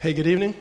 Hey, good evening.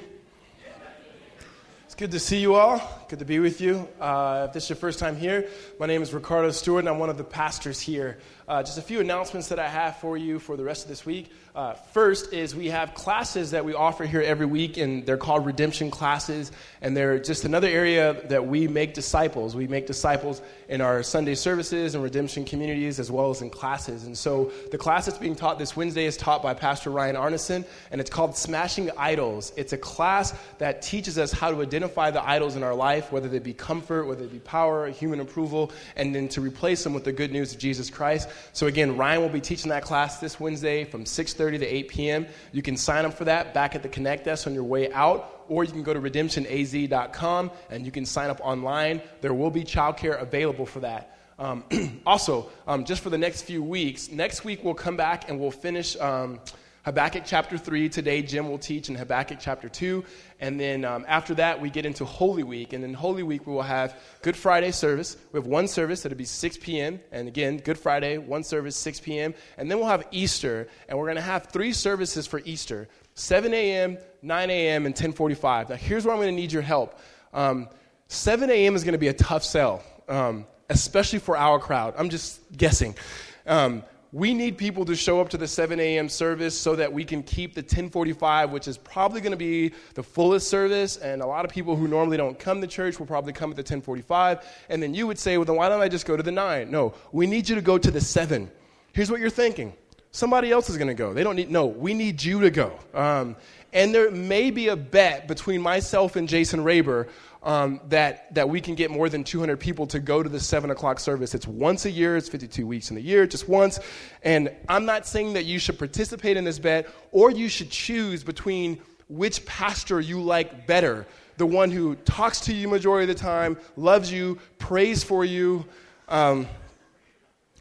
It's good to see you all. Good to be with you. Uh, if this is your first time here, my name is Ricardo Stewart, and I'm one of the pastors here. Uh, just a few announcements that I have for you for the rest of this week. Uh, first is we have classes that we offer here every week, and they're called redemption classes, and they're just another area that we make disciples. We make disciples in our Sunday services and redemption communities as well as in classes. And so the class that's being taught this Wednesday is taught by Pastor Ryan Arneson, and it's called Smashing Idols. It's a class that teaches us how to identify the idols in our life, whether they be comfort, whether they be power, human approval, and then to replace them with the good news of Jesus Christ. So again, Ryan will be teaching that class this Wednesday from 6:30 to 8 p.m. You can sign up for that back at the Connect desk on your way out, or you can go to redemptionaz.com and you can sign up online. There will be childcare available for that. Um, also, um, just for the next few weeks, next week we'll come back and we'll finish. Um, Habakkuk chapter 3. Today, Jim will teach in Habakkuk chapter 2. And then um, after that, we get into Holy Week. And in Holy Week, we will have Good Friday service. We have one service that'll be 6 p.m. And again, Good Friday, one service, 6 p.m. And then we'll have Easter. And we're going to have three services for Easter 7 a.m., 9 a.m., and 1045. Now, here's where I'm going to need your help. Um, 7 a.m. is going to be a tough sell, um, especially for our crowd. I'm just guessing. We need people to show up to the 7 a.m. service so that we can keep the 1045, which is probably going to be the fullest service. And a lot of people who normally don't come to church will probably come at the 1045. And then you would say, well, then why don't I just go to the 9? No, we need you to go to the 7. Here's what you're thinking. Somebody else is going to go. They don't need, no, we need you to go. Um, and there may be a bet between myself and Jason Raber um, that, that we can get more than 200 people to go to the 7 o'clock service. It's once a year, it's 52 weeks in the year, just once. And I'm not saying that you should participate in this bet or you should choose between which pastor you like better the one who talks to you majority of the time, loves you, prays for you. Um,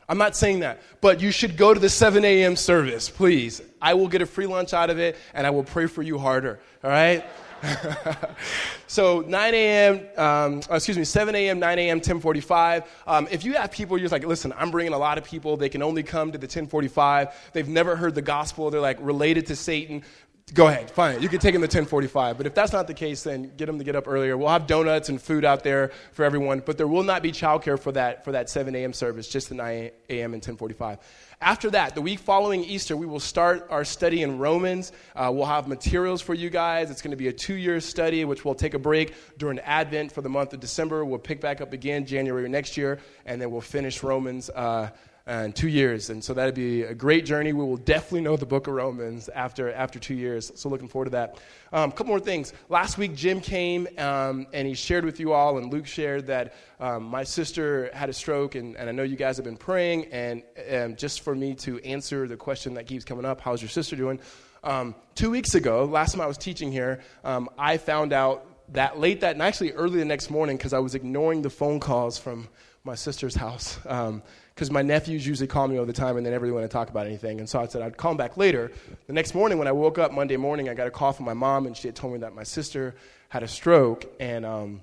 I'm not saying that, but you should go to the 7 a.m. service, please. I will get a free lunch out of it, and I will pray for you harder, all right? so 9 a.m., um, excuse me, 7 a.m., 9 a.m., 1045. Um, if you have people, you're like, listen, I'm bringing a lot of people. They can only come to the 1045. They've never heard the gospel. They're like related to Satan. Go ahead, fine. You can take them to 1045. But if that's not the case, then get them to get up earlier. We'll have donuts and food out there for everyone, but there will not be childcare for that, for that 7 a.m. service, just the 9 a.m. and 1045. After that, the week following Easter, we will start our study in Romans. Uh, we'll have materials for you guys. It's going to be a two year study, which we'll take a break during Advent for the month of December. We'll pick back up again January next year, and then we'll finish Romans. Uh, in two years. And so that'd be a great journey. We will definitely know the book of Romans after, after two years. So looking forward to that. A um, couple more things. Last week, Jim came um, and he shared with you all, and Luke shared that um, my sister had a stroke, and, and I know you guys have been praying. And um, just for me to answer the question that keeps coming up, how's your sister doing? Um, two weeks ago, last time I was teaching here, um, I found out that late that, and actually early the next morning, because I was ignoring the phone calls from my sister's house because my nephews usually call me all the time and they never really want to talk about anything. And so I said I'd call them back later. The next morning, when I woke up Monday morning, I got a call from my mom and she had told me that my sister had a stroke. And, um,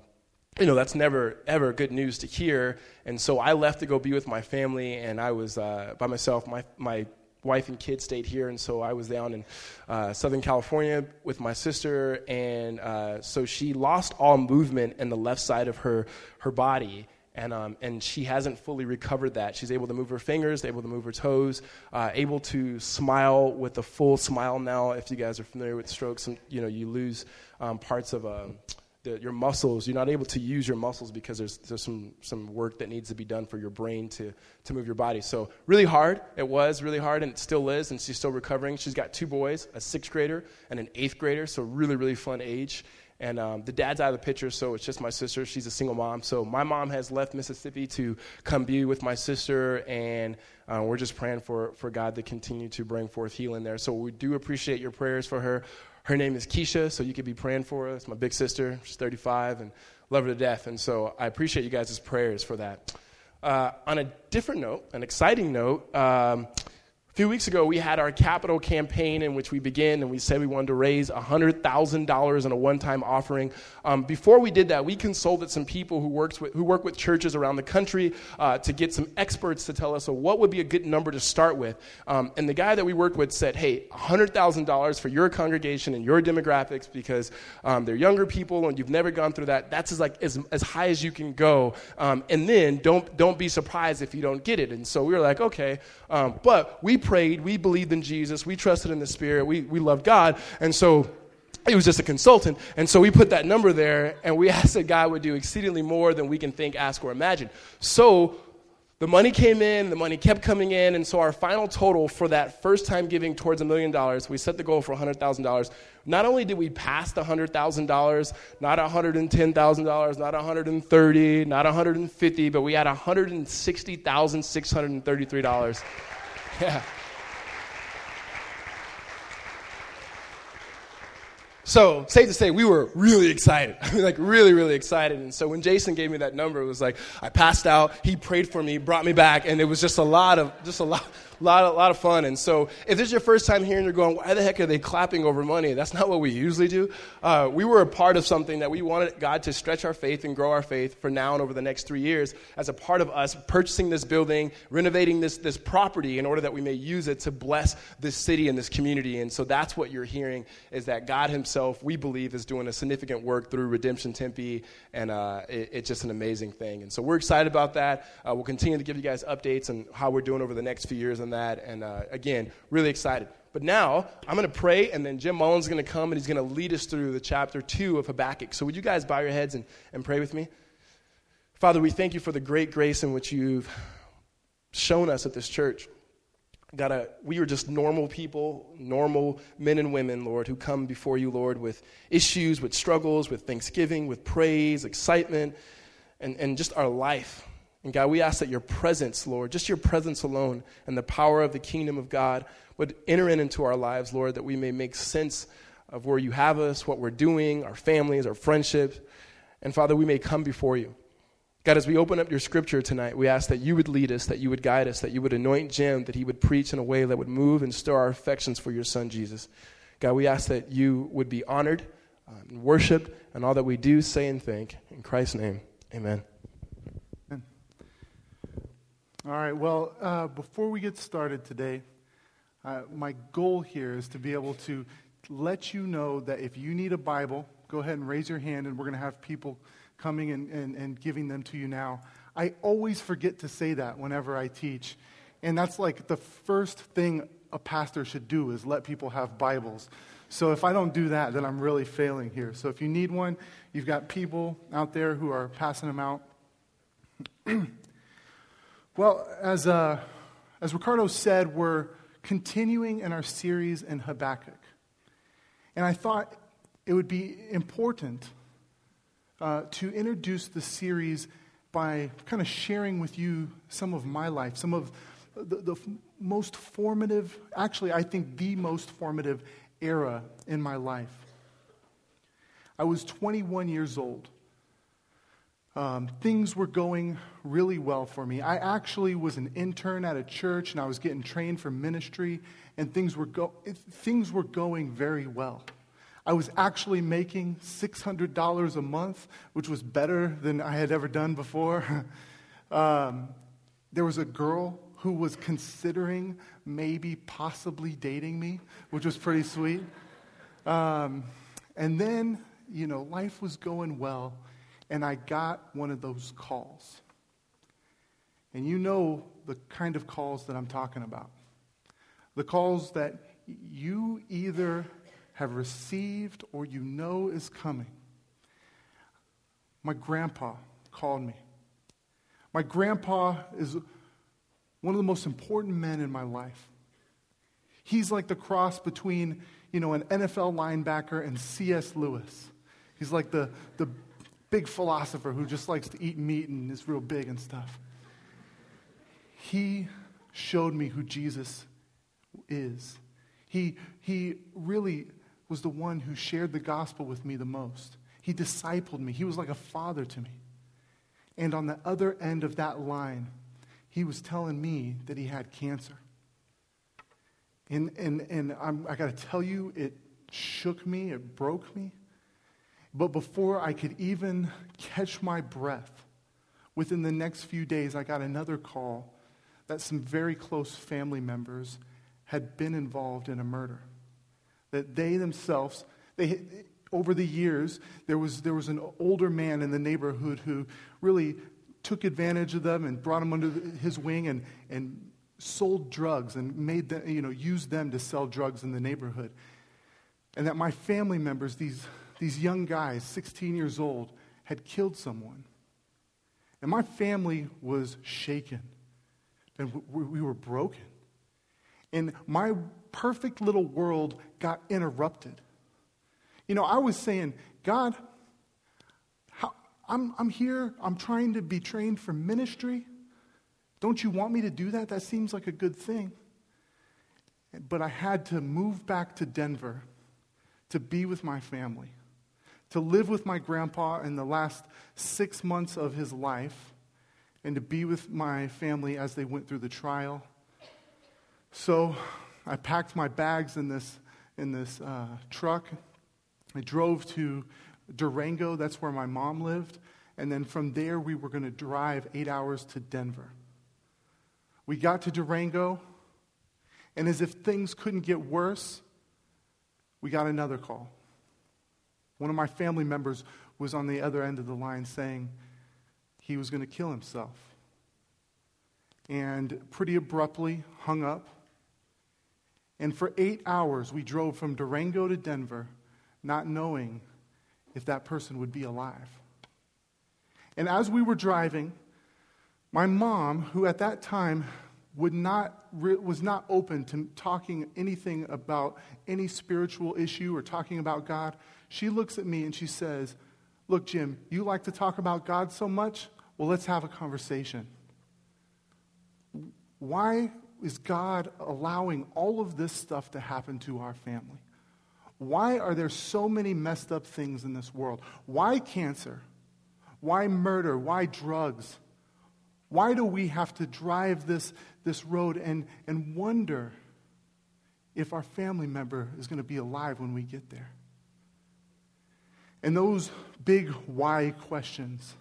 you know, that's never, ever good news to hear. And so I left to go be with my family and I was uh, by myself. My, my wife and kids stayed here, and so I was down in uh, Southern California with my sister, and uh, so she lost all movement in the left side of her her body, and, um, and she hasn't fully recovered that. She's able to move her fingers, able to move her toes, uh, able to smile with a full smile now. If you guys are familiar with strokes, and, you know you lose um, parts of uh, the, your muscles. You're not able to use your muscles because there's, there's some, some work that needs to be done for your brain to, to move your body. So really hard. It was really hard, and it still is, and she's still recovering. She's got two boys, a sixth grader and an eighth grader. So really really fun age. And um, the dad's out of the picture, so it's just my sister. She's a single mom. So my mom has left Mississippi to come be with my sister, and uh, we're just praying for, for God to continue to bring forth healing there. So we do appreciate your prayers for her. Her name is Keisha, so you could be praying for us. My big sister. She's 35 and love her to death. And so I appreciate you guys' prayers for that. Uh, on a different note, an exciting note, um, A few weeks ago, we had our capital campaign in which we began and we said we wanted to raise $100,000 in a one time offering. Um, before we did that, we consulted some people who, works with, who work with churches around the country uh, to get some experts to tell us what would be a good number to start with. Um, and the guy that we worked with said, hey, $100,000 for your congregation and your demographics because um, they're younger people and you've never gone through that. That's as, like, as, as high as you can go. Um, and then don't, don't be surprised if you don't get it. And so we were like, okay. Um, but we prayed, we believed in Jesus, we trusted in the Spirit, we, we loved God. And so he was just a consultant. And so we put that number there and we asked that God would do exceedingly more than we can think, ask, or imagine. So the money came in, the money kept coming in, and so our final total for that first time giving towards a million dollars, we set the goal for $100,000. Not only did we pass the $100,000, not $110,000, not 130, not 150, but we had $160,633. Yeah. So, safe to say, we were really excited. I mean, like, really, really excited. And so, when Jason gave me that number, it was like, I passed out, he prayed for me, brought me back, and it was just a lot of, just a lot, a lot, a lot of fun. And so, if this is your first time here and you're going, why the heck are they clapping over money? That's not what we usually do. Uh, we were a part of something that we wanted God to stretch our faith and grow our faith for now and over the next three years as a part of us purchasing this building, renovating this, this property in order that we may use it to bless this city and this community. And so, that's what you're hearing is that God Himself, we believe, is doing a significant work through Redemption Tempe, and uh, it, it's just an amazing thing. And so, we're excited about that. Uh, we'll continue to give you guys updates on how we're doing over the next few years on that. And uh, again, really excited. But now I'm going to pray, and then Jim Mullins is going to come and he's going to lead us through the chapter two of Habakkuk. So would you guys bow your heads and, and pray with me? Father, we thank you for the great grace in which you've shown us at this church. God, uh, we are just normal people, normal men and women, Lord, who come before you, Lord, with issues, with struggles, with thanksgiving, with praise, excitement, and, and just our life. And God, we ask that your presence, Lord, just your presence alone and the power of the kingdom of God would enter in into our lives, Lord, that we may make sense of where you have us, what we're doing, our families, our friendships. And Father, we may come before you. God, as we open up your scripture tonight, we ask that you would lead us, that you would guide us, that you would anoint Jim, that he would preach in a way that would move and stir our affections for your son, Jesus. God, we ask that you would be honored uh, and worshiped and all that we do, say, and think. In Christ's name, amen. All right, well, uh, before we get started today, uh, my goal here is to be able to let you know that if you need a Bible, go ahead and raise your hand, and we're going to have people coming and, and, and giving them to you now. I always forget to say that whenever I teach. And that's like the first thing a pastor should do is let people have Bibles. So if I don't do that, then I'm really failing here. So if you need one, you've got people out there who are passing them out. Well, as, uh, as Ricardo said, we're continuing in our series in Habakkuk. And I thought it would be important uh, to introduce the series by kind of sharing with you some of my life, some of the, the most formative, actually, I think the most formative era in my life. I was 21 years old um, things were going really well for me. I actually was an intern at a church and I was getting trained for ministry, and things were, go- things were going very well. I was actually making $600 a month, which was better than I had ever done before. um, there was a girl who was considering maybe possibly dating me, which was pretty sweet. Um, and then, you know, life was going well and I got one of those calls. And you know the kind of calls that I'm talking about. The calls that you either have received or you know is coming. My grandpa called me. My grandpa is one of the most important men in my life. He's like the cross between, you know, an NFL linebacker and C.S. Lewis. He's like the, the big philosopher who just likes to eat meat and is real big and stuff. He showed me who Jesus is. He, he really was the one who shared the gospel with me the most. He discipled me. He was like a father to me. And on the other end of that line, he was telling me that he had cancer. And, and, and I'm, I got to tell you, it shook me, it broke me. But before I could even catch my breath, within the next few days, I got another call that some very close family members had been involved in a murder. That they themselves, they, over the years, there was, there was an older man in the neighborhood who really took advantage of them and brought them under his wing and, and sold drugs and made them, you know, used them to sell drugs in the neighborhood. And that my family members, these, these young guys, 16 years old, had killed someone. And my family was shaken. And we were broken. And my perfect little world got interrupted. You know, I was saying, God, how, I'm, I'm here, I'm trying to be trained for ministry. Don't you want me to do that? That seems like a good thing. But I had to move back to Denver to be with my family, to live with my grandpa in the last six months of his life, and to be with my family as they went through the trial. So I packed my bags in this, in this uh, truck. I drove to Durango, that's where my mom lived. And then from there, we were going to drive eight hours to Denver. We got to Durango, and as if things couldn't get worse, we got another call. One of my family members was on the other end of the line saying he was going to kill himself. And pretty abruptly hung up. And for eight hours, we drove from Durango to Denver, not knowing if that person would be alive. And as we were driving, my mom, who at that time would not, was not open to talking anything about any spiritual issue or talking about God, she looks at me and she says, Look, Jim, you like to talk about God so much? Well, let's have a conversation. Why is God allowing all of this stuff to happen to our family? Why are there so many messed up things in this world? Why cancer? Why murder? Why drugs? Why do we have to drive this, this road and, and wonder if our family member is going to be alive when we get there? And those big why questions,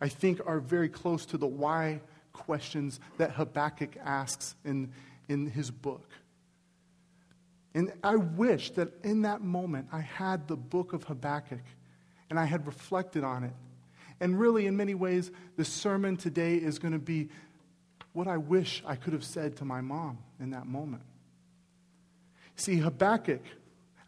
I think, are very close to the why questions that Habakkuk asks in, in his book. And I wish that in that moment I had the book of Habakkuk and I had reflected on it and really, in many ways, the sermon today is going to be what I wish I could have said to my mom in that moment. See, Habakkuk,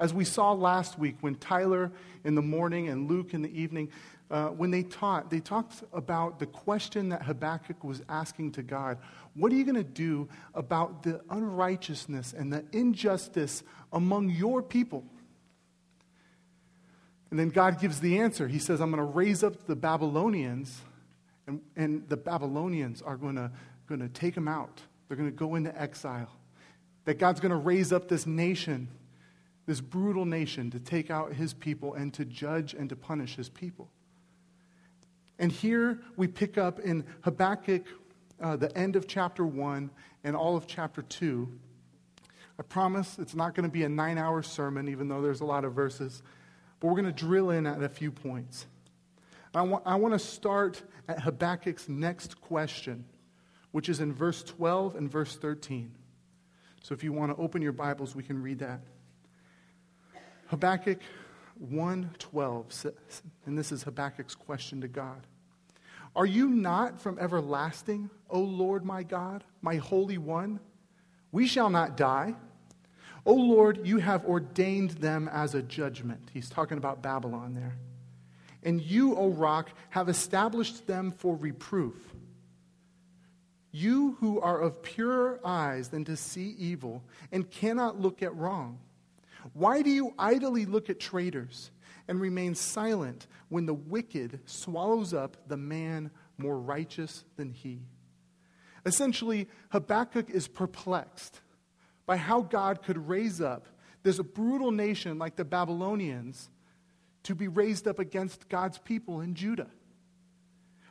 as we saw last week when Tyler in the morning and Luke in the evening, uh, when they taught, they talked about the question that Habakkuk was asking to God What are you going to do about the unrighteousness and the injustice among your people? And then God gives the answer. He says, I'm going to raise up the Babylonians, and, and the Babylonians are going to, going to take them out. They're going to go into exile. That God's going to raise up this nation, this brutal nation, to take out his people and to judge and to punish his people. And here we pick up in Habakkuk, uh, the end of chapter 1 and all of chapter 2. I promise it's not going to be a nine hour sermon, even though there's a lot of verses. But we're going to drill in at a few points. I want, I want to start at Habakkuk's next question, which is in verse 12 and verse 13. So if you want to open your Bibles, we can read that. Habakkuk 1:12 and this is Habakkuk's question to God. Are you not from everlasting, O Lord my God, my holy one? We shall not die. O Lord, you have ordained them as a judgment. He's talking about Babylon there. And you, O rock, have established them for reproof. You who are of purer eyes than to see evil and cannot look at wrong. Why do you idly look at traitors and remain silent when the wicked swallows up the man more righteous than he? Essentially, Habakkuk is perplexed by how God could raise up this brutal nation like the Babylonians to be raised up against God's people in Judah.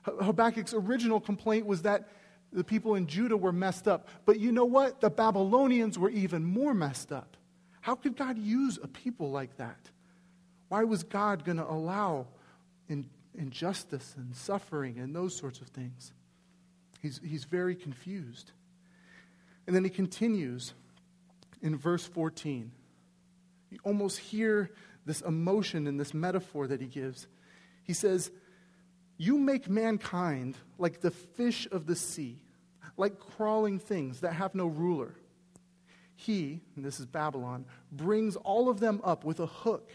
Habakkuk's original complaint was that the people in Judah were messed up. But you know what? The Babylonians were even more messed up. How could God use a people like that? Why was God going to allow in, injustice and suffering and those sorts of things? He's, he's very confused. And then he continues in verse 14. You almost hear this emotion and this metaphor that he gives. He says, You make mankind like the fish of the sea, like crawling things that have no ruler. He, and this is Babylon, brings all of them up with a hook.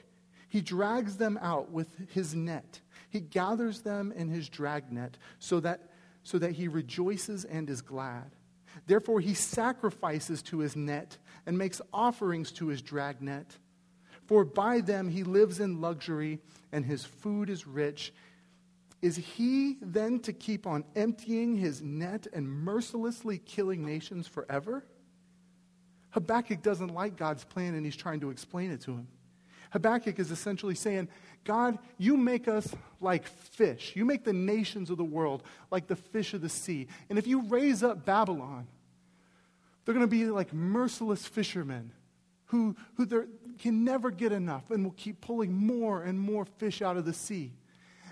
He drags them out with his net. He gathers them in his dragnet so that, so that he rejoices and is glad. Therefore, he sacrifices to his net and makes offerings to his dragnet. For by them he lives in luxury and his food is rich. Is he then to keep on emptying his net and mercilessly killing nations forever? Habakkuk doesn't like God's plan and he's trying to explain it to him. Habakkuk is essentially saying, God, you make us like fish. You make the nations of the world like the fish of the sea. And if you raise up Babylon, they're going to be like merciless fishermen who, who can never get enough and will keep pulling more and more fish out of the sea.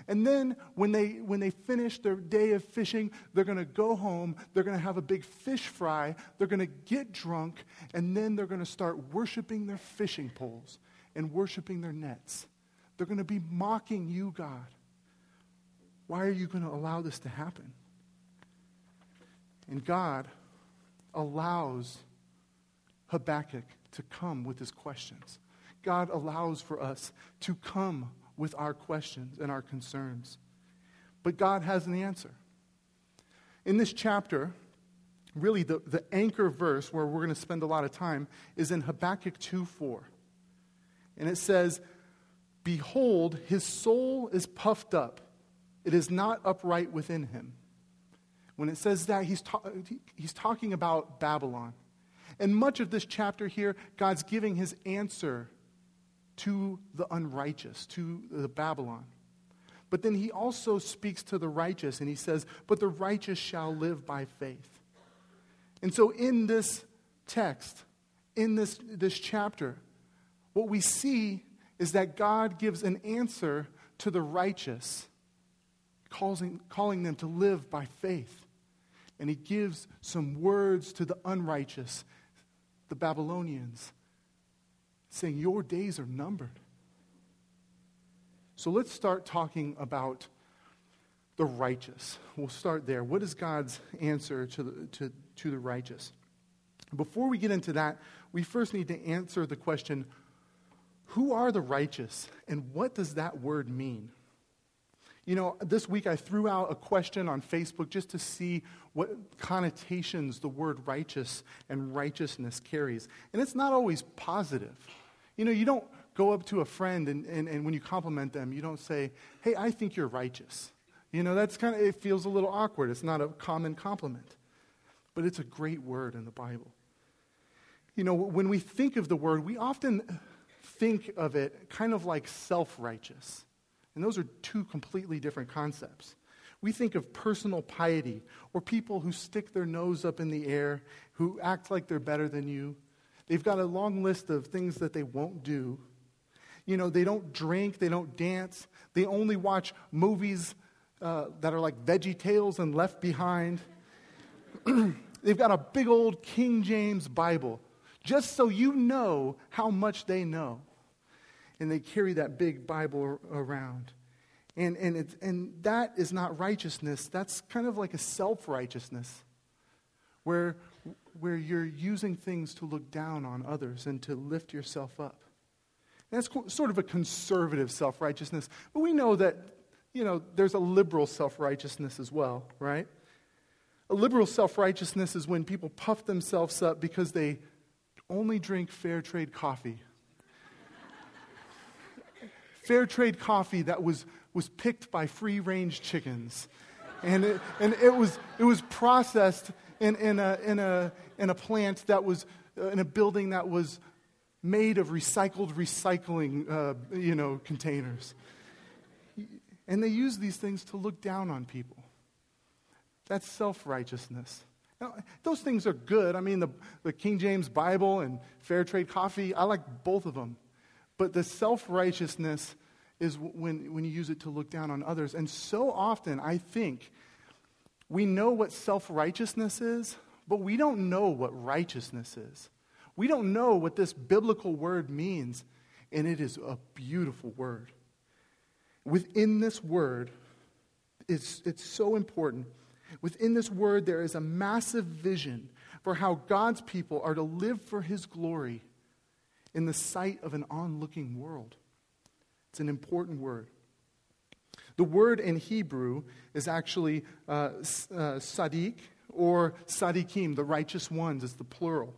And then when they, when they finish their day of fishing, they're going to go home. They're going to have a big fish fry. They're going to get drunk. And then they're going to start worshiping their fishing poles and worshiping their nets. They're going to be mocking you, God. Why are you going to allow this to happen? And God allows Habakkuk to come with his questions. God allows for us to come with our questions and our concerns. But God has an answer. In this chapter, really the, the anchor verse where we're going to spend a lot of time is in Habakkuk 2 4. And it says, Behold, his soul is puffed up, it is not upright within him. When it says that, he's, ta- he's talking about Babylon. And much of this chapter here, God's giving his answer to the unrighteous, to the Babylon. But then he also speaks to the righteous and he says, But the righteous shall live by faith. And so in this text, in this, this chapter, what we see is that God gives an answer to the righteous, calling, calling them to live by faith. And he gives some words to the unrighteous, the Babylonians, saying, Your days are numbered. So let's start talking about the righteous. We'll start there. What is God's answer to the, to, to the righteous? Before we get into that, we first need to answer the question who are the righteous and what does that word mean? You know, this week I threw out a question on Facebook just to see what connotations the word righteous and righteousness carries. And it's not always positive. You know, you don't go up to a friend and, and, and when you compliment them, you don't say, hey, I think you're righteous. You know, that's kind of, it feels a little awkward. It's not a common compliment. But it's a great word in the Bible. You know, when we think of the word, we often think of it kind of like self righteous. And those are two completely different concepts. We think of personal piety or people who stick their nose up in the air, who act like they're better than you, They've got a long list of things that they won't do. You know, they don't drink, they don't dance, they only watch movies uh, that are like Veggie Tales and Left Behind. They've got a big old King James Bible, just so you know how much they know. And they carry that big Bible around. And, and, and that is not righteousness. That's kind of like a self righteousness, where where you're using things to look down on others and to lift yourself up. And that's sort of a conservative self righteousness. But we know that, you know, there's a liberal self righteousness as well, right? A liberal self righteousness is when people puff themselves up because they only drink fair trade coffee. Fair trade coffee that was, was picked by free range chickens. And it, and it, was, it was processed in, in, a, in, a, in a plant that was, uh, in a building that was made of recycled recycling, uh, you know, containers. And they use these things to look down on people. That's self righteousness. Now, Those things are good. I mean, the, the King James Bible and fair trade coffee, I like both of them. But the self righteousness is when, when you use it to look down on others. And so often, I think we know what self righteousness is, but we don't know what righteousness is. We don't know what this biblical word means, and it is a beautiful word. Within this word, it's, it's so important. Within this word, there is a massive vision for how God's people are to live for his glory in the sight of an onlooking world. It's an important word. The word in Hebrew is actually uh, uh, sadiq or sadiqim, the righteous ones, is the plural.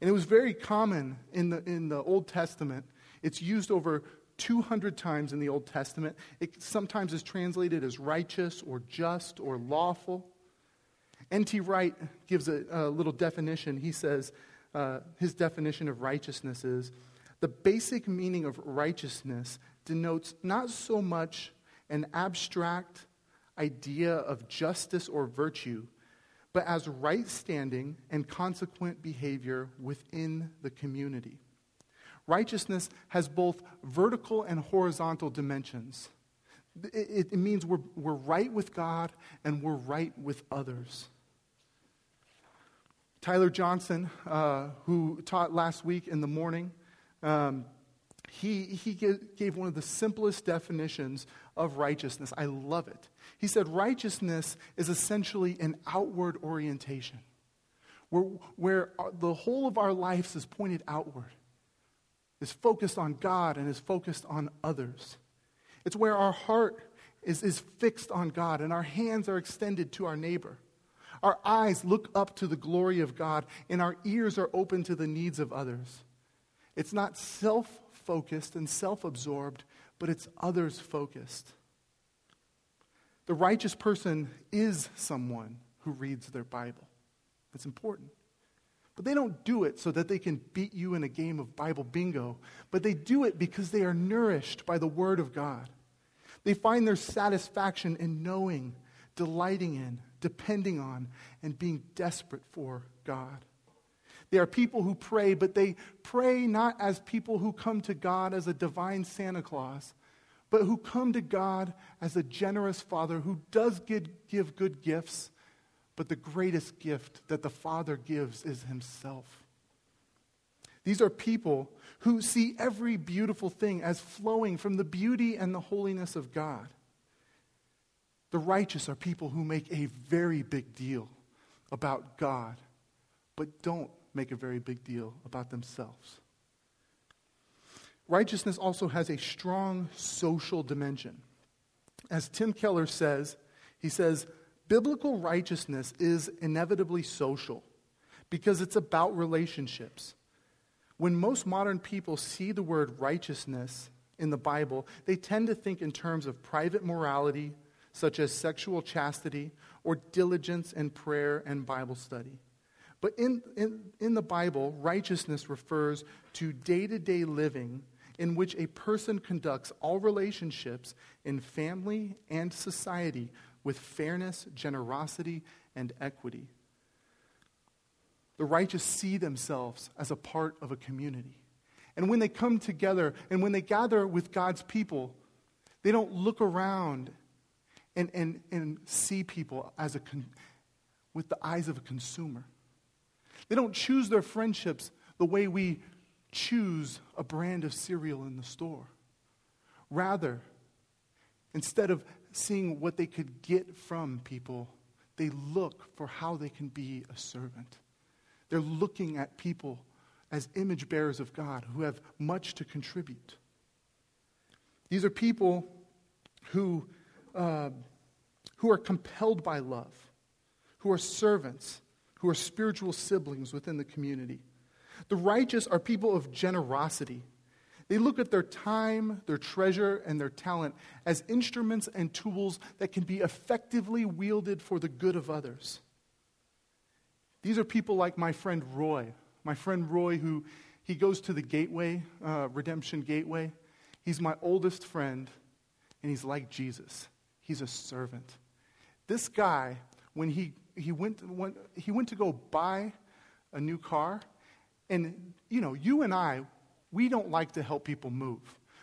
And it was very common in the, in the Old Testament. It's used over 200 times in the Old Testament. It sometimes is translated as righteous or just or lawful. N.T. Wright gives a, a little definition. He says uh, his definition of righteousness is the basic meaning of righteousness denotes not so much an abstract idea of justice or virtue, but as right standing and consequent behavior within the community. Righteousness has both vertical and horizontal dimensions. It, it, means we're, we're right with God and we're right with others. Tyler Johnson, uh, who taught last week in the morning, um, he, he gave one of the simplest definitions of righteousness. I love it. He said, Righteousness is essentially an outward orientation, where, where the whole of our lives is pointed outward, is focused on God and is focused on others. It's where our heart is, is fixed on God and our hands are extended to our neighbor. Our eyes look up to the glory of God, and our ears are open to the needs of others. It's not self focused and self absorbed, but it's others focused. The righteous person is someone who reads their Bible. It's important. But they don't do it so that they can beat you in a game of Bible bingo, but they do it because they are nourished by the Word of God. They find their satisfaction in knowing, delighting in, depending on, and being desperate for God. They are people who pray, but they pray not as people who come to God as a divine Santa Claus, but who come to God as a generous Father who does give good gifts, but the greatest gift that the Father gives is Himself. These are people who see every beautiful thing as flowing from the beauty and the holiness of God. The righteous are people who make a very big deal about God, but don't make a very big deal about themselves. Righteousness also has a strong social dimension. As Tim Keller says, he says, biblical righteousness is inevitably social because it's about relationships. When most modern people see the word righteousness in the Bible, they tend to think in terms of private morality, such as sexual chastity or diligence in prayer and Bible study. But in, in, in the Bible, righteousness refers to day to day living in which a person conducts all relationships in family and society with fairness, generosity, and equity. The righteous see themselves as a part of a community. And when they come together and when they gather with God's people, they don't look around and, and, and see people as a con- with the eyes of a consumer. They don't choose their friendships the way we choose a brand of cereal in the store. Rather, instead of seeing what they could get from people, they look for how they can be a servant. They're looking at people as image bearers of God who have much to contribute. These are people who uh, who are compelled by love, who are servants, who are spiritual siblings within the community. The righteous are people of generosity. They look at their time, their treasure, and their talent as instruments and tools that can be effectively wielded for the good of others. These are people like my friend Roy. My friend Roy, who he goes to the Gateway, uh, Redemption Gateway. He's my oldest friend, and he's like Jesus. He's a servant. This guy when he, he, went, he went to go buy a new car. And, you know, you and I, we don't like to help people move.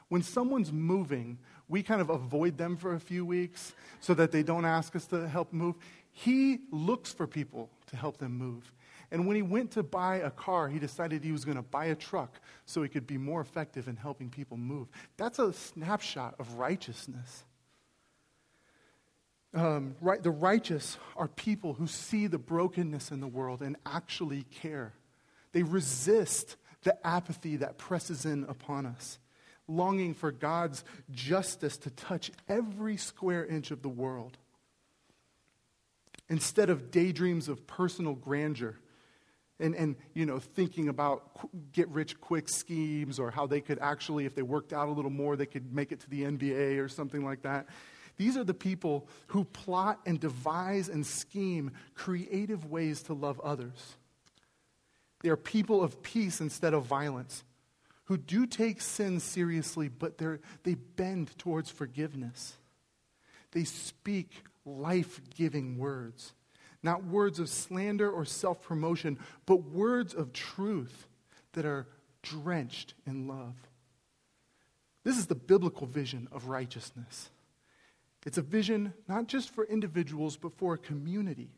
When someone's moving, we kind of avoid them for a few weeks so that they don't ask us to help move. He looks for people to help them move. And when he went to buy a car, he decided he was going to buy a truck so he could be more effective in helping people move. That's a snapshot of righteousness. Um, right, the righteous are people who see the brokenness in the world and actually care. They resist the apathy that presses in upon us, longing for God's justice to touch every square inch of the world. Instead of daydreams of personal grandeur, and, and you know thinking about get rich quick schemes or how they could actually if they worked out a little more they could make it to the nba or something like that these are the people who plot and devise and scheme creative ways to love others they are people of peace instead of violence who do take sin seriously but they bend towards forgiveness they speak life-giving words not words of slander or self promotion, but words of truth that are drenched in love. This is the biblical vision of righteousness. It's a vision not just for individuals, but for a community.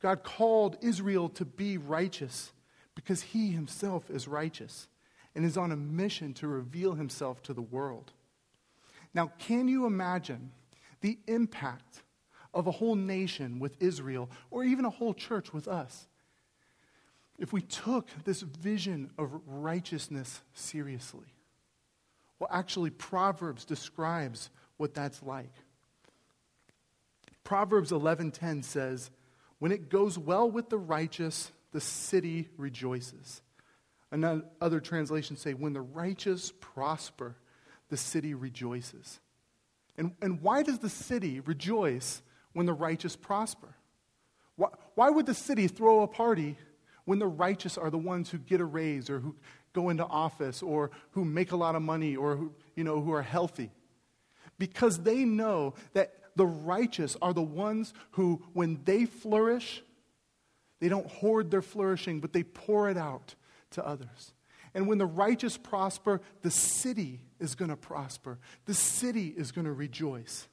God called Israel to be righteous because he himself is righteous and is on a mission to reveal himself to the world. Now, can you imagine the impact of a whole nation with Israel, or even a whole church with us. If we took this vision of righteousness seriously, well, actually, Proverbs describes what that's like. Proverbs 11:10 says, "When it goes well with the righteous, the city rejoices." And other translations say, "When the righteous prosper, the city rejoices." And, and why does the city rejoice when the righteous prosper? Why, why would the city throw a party when the righteous are the ones who get a raise or who go into office or who make a lot of money or who, you know, who are healthy? Because they know that the righteous are the ones who, when they flourish, they don't hoard their flourishing, but they pour it out to others. And when the righteous prosper, the city is going to prosper. The city is going to rejoice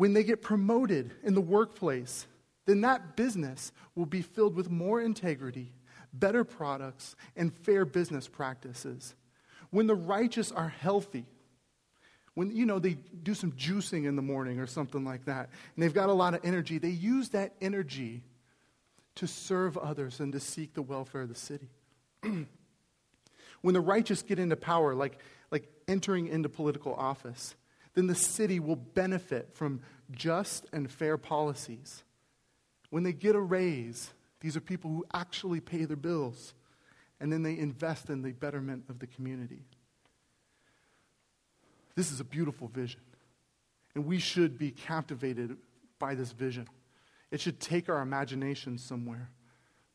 when they get promoted in the workplace, then that business will be filled with more integrity, better products, and fair business practices. When the righteous are healthy, when you know they do some juicing in the morning or something like that, and they've got a lot of energy, they use that energy to serve others and to seek the welfare of the city. when the righteous get into power, like, like entering into political office, then the city will benefit from just and fair policies. When they get a raise, these are people who actually pay their bills, and then they invest in the betterment of the community. This is a beautiful vision, and we should be captivated by this vision. It should take our imagination somewhere.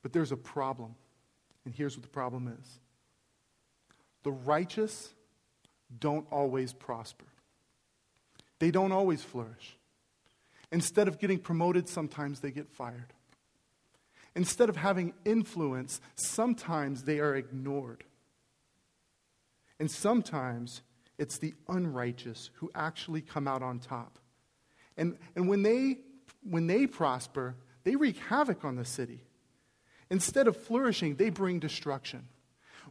But there's a problem, and here's what the problem is the righteous don't always prosper. They don't always flourish. Instead of getting promoted, sometimes they get fired. Instead of having influence, sometimes they are ignored. And sometimes it's the unrighteous who actually come out on top. And, and when, they, when they prosper, they wreak havoc on the city. Instead of flourishing, they bring destruction.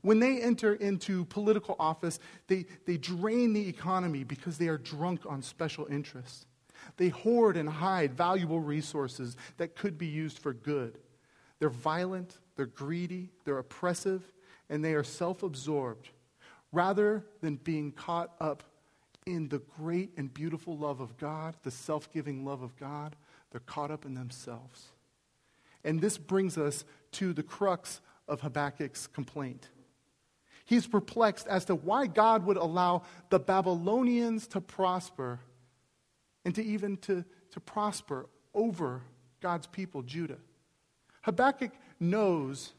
When they enter into political office, they, they drain the economy because they are drunk on special interests. They hoard and hide valuable resources that could be used for good. They're violent, they're greedy, they're oppressive, and they are self absorbed. Rather than being caught up in the great and beautiful love of God, the self giving love of God, they're caught up in themselves. And this brings us to the crux of Habakkuk's complaint. He's perplexed as to why God would allow the Babylonians to prosper and to even to, to prosper over God's people, Judah. Habakkuk knows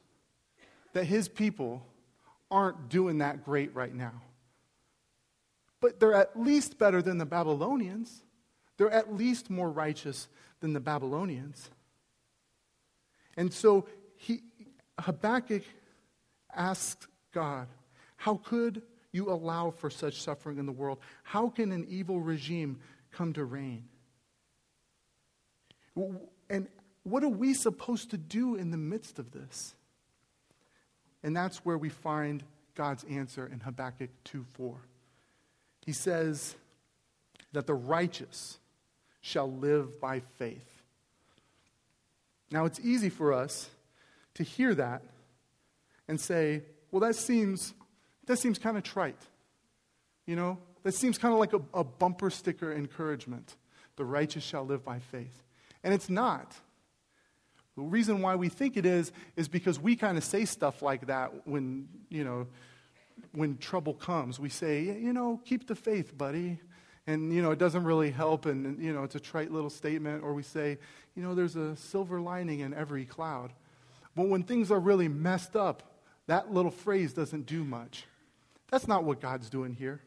that his people aren't doing that great right now. But they're at least better than the Babylonians. They're at least more righteous than the Babylonians. And so he, Habakkuk asks God, How could you allow for such suffering in the world? How can an evil regime come to reign? And what are we supposed to do in the midst of this? And that's where we find God's answer in Habakkuk 2 4. He says that the righteous shall live by faith. Now, it's easy for us to hear that and say, well, that seems, that seems kind of trite. You know, that seems kind of like a, a bumper sticker encouragement. The righteous shall live by faith. And it's not. The reason why we think it is is because we kind of say stuff like that when, you know, when trouble comes. We say, you know, keep the faith, buddy. And, you know, it doesn't really help, and, you know, it's a trite little statement. Or we say, you know, there's a silver lining in every cloud. But when things are really messed up, that little phrase doesn't do much. That's not what God's doing here.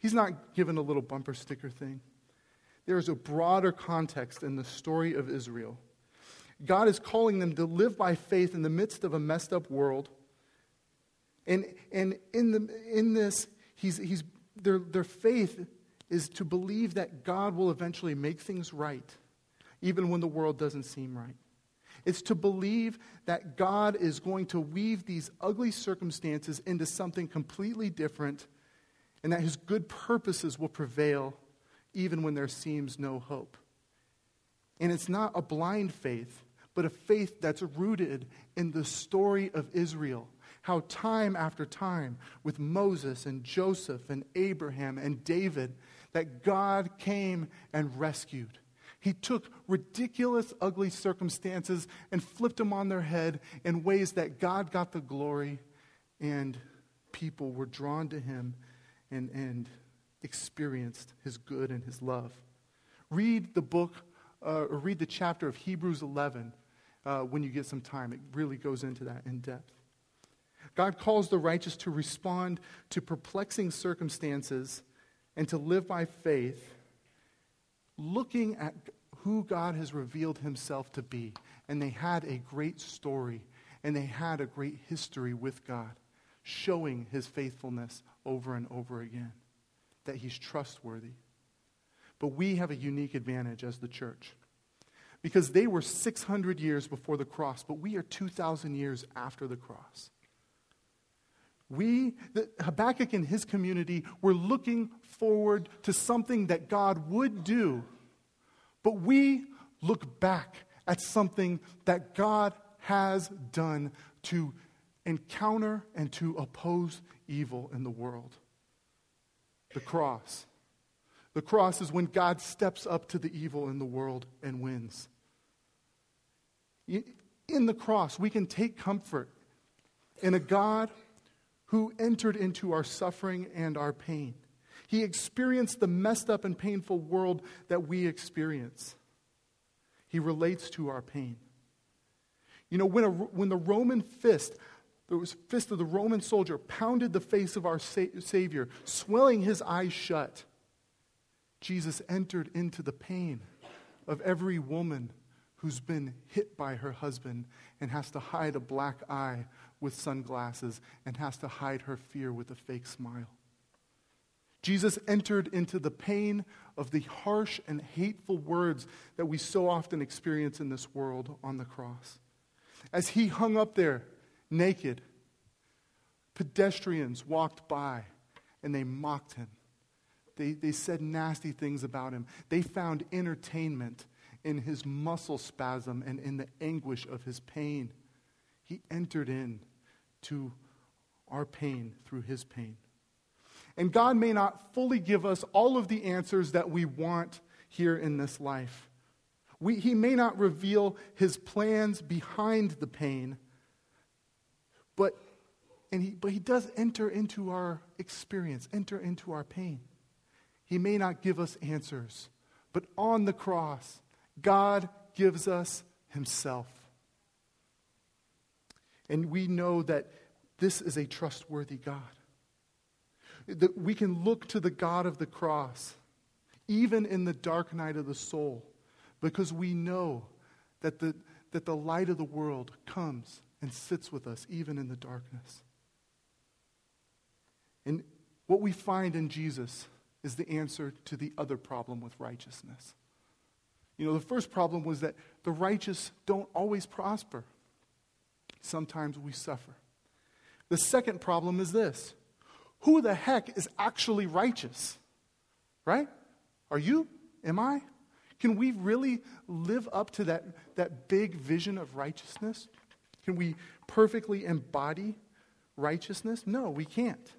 He's not giving a little bumper sticker thing. There is a broader context in the story of Israel. God is calling them to live by faith in the midst of a messed up world. And, and in, the, in this, he's, he's, their, their faith is to believe that God will eventually make things right, even when the world doesn't seem right. It's to believe that God is going to weave these ugly circumstances into something completely different and that his good purposes will prevail even when there seems no hope. And it's not a blind faith, but a faith that's rooted in the story of Israel. How time after time, with Moses and Joseph and Abraham and David, that God came and rescued. He took ridiculous, ugly circumstances and flipped them on their head in ways that God got the glory and people were drawn to him and, and experienced his good and his love. Read the book, uh, or read the chapter of Hebrews 11 uh, when you get some time. It really goes into that in depth. God calls the righteous to respond to perplexing circumstances and to live by faith, looking at who God has revealed himself to be. And they had a great story, and they had a great history with God, showing his faithfulness over and over again, that he's trustworthy. But we have a unique advantage as the church. Because they were 600 years before the cross, but we are 2,000 years after the cross. We, the, Habakkuk and his community, were looking forward to something that God would do, but we look back at something that God has done to encounter and to oppose evil in the world. The cross. The cross is when God steps up to the evil in the world and wins. In the cross, we can take comfort in a God who entered into our suffering and our pain. He experienced the messed up and painful world that we experience. He relates to our pain. You know, when, a, when the Roman fist, the fist of the Roman soldier, pounded the face of our sa- Savior, swelling his eyes shut, Jesus entered into the pain of every woman who's been hit by her husband and has to hide a black eye with sunglasses and has to hide her fear with a fake smile. Jesus entered into the pain of the harsh and hateful words that we so often experience in this world on the cross. As he hung up there, naked, pedestrians walked by and they mocked him. They, they said nasty things about him. They found entertainment in his muscle spasm and in the anguish of his pain. He entered in to our pain through his pain. And God may not fully give us all of the answers that we want here in this life. We, he may not reveal his plans behind the pain, but, and he, but he does enter into our experience, enter into our pain. He may not give us answers, but on the cross, God gives us himself. And we know that this is a trustworthy God. That we can look to the God of the cross, even in the dark night of the soul, because we know that the, that the light of the world comes and sits with us even in the darkness. And what we find in Jesus is the answer to the other problem with righteousness. You know, the first problem was that the righteous don't always prosper. Sometimes we suffer. The second problem is this who the heck is actually righteous? Right? Are you? Am I? Can we really live up to that, that big vision of righteousness? Can we perfectly embody righteousness? No, we can't.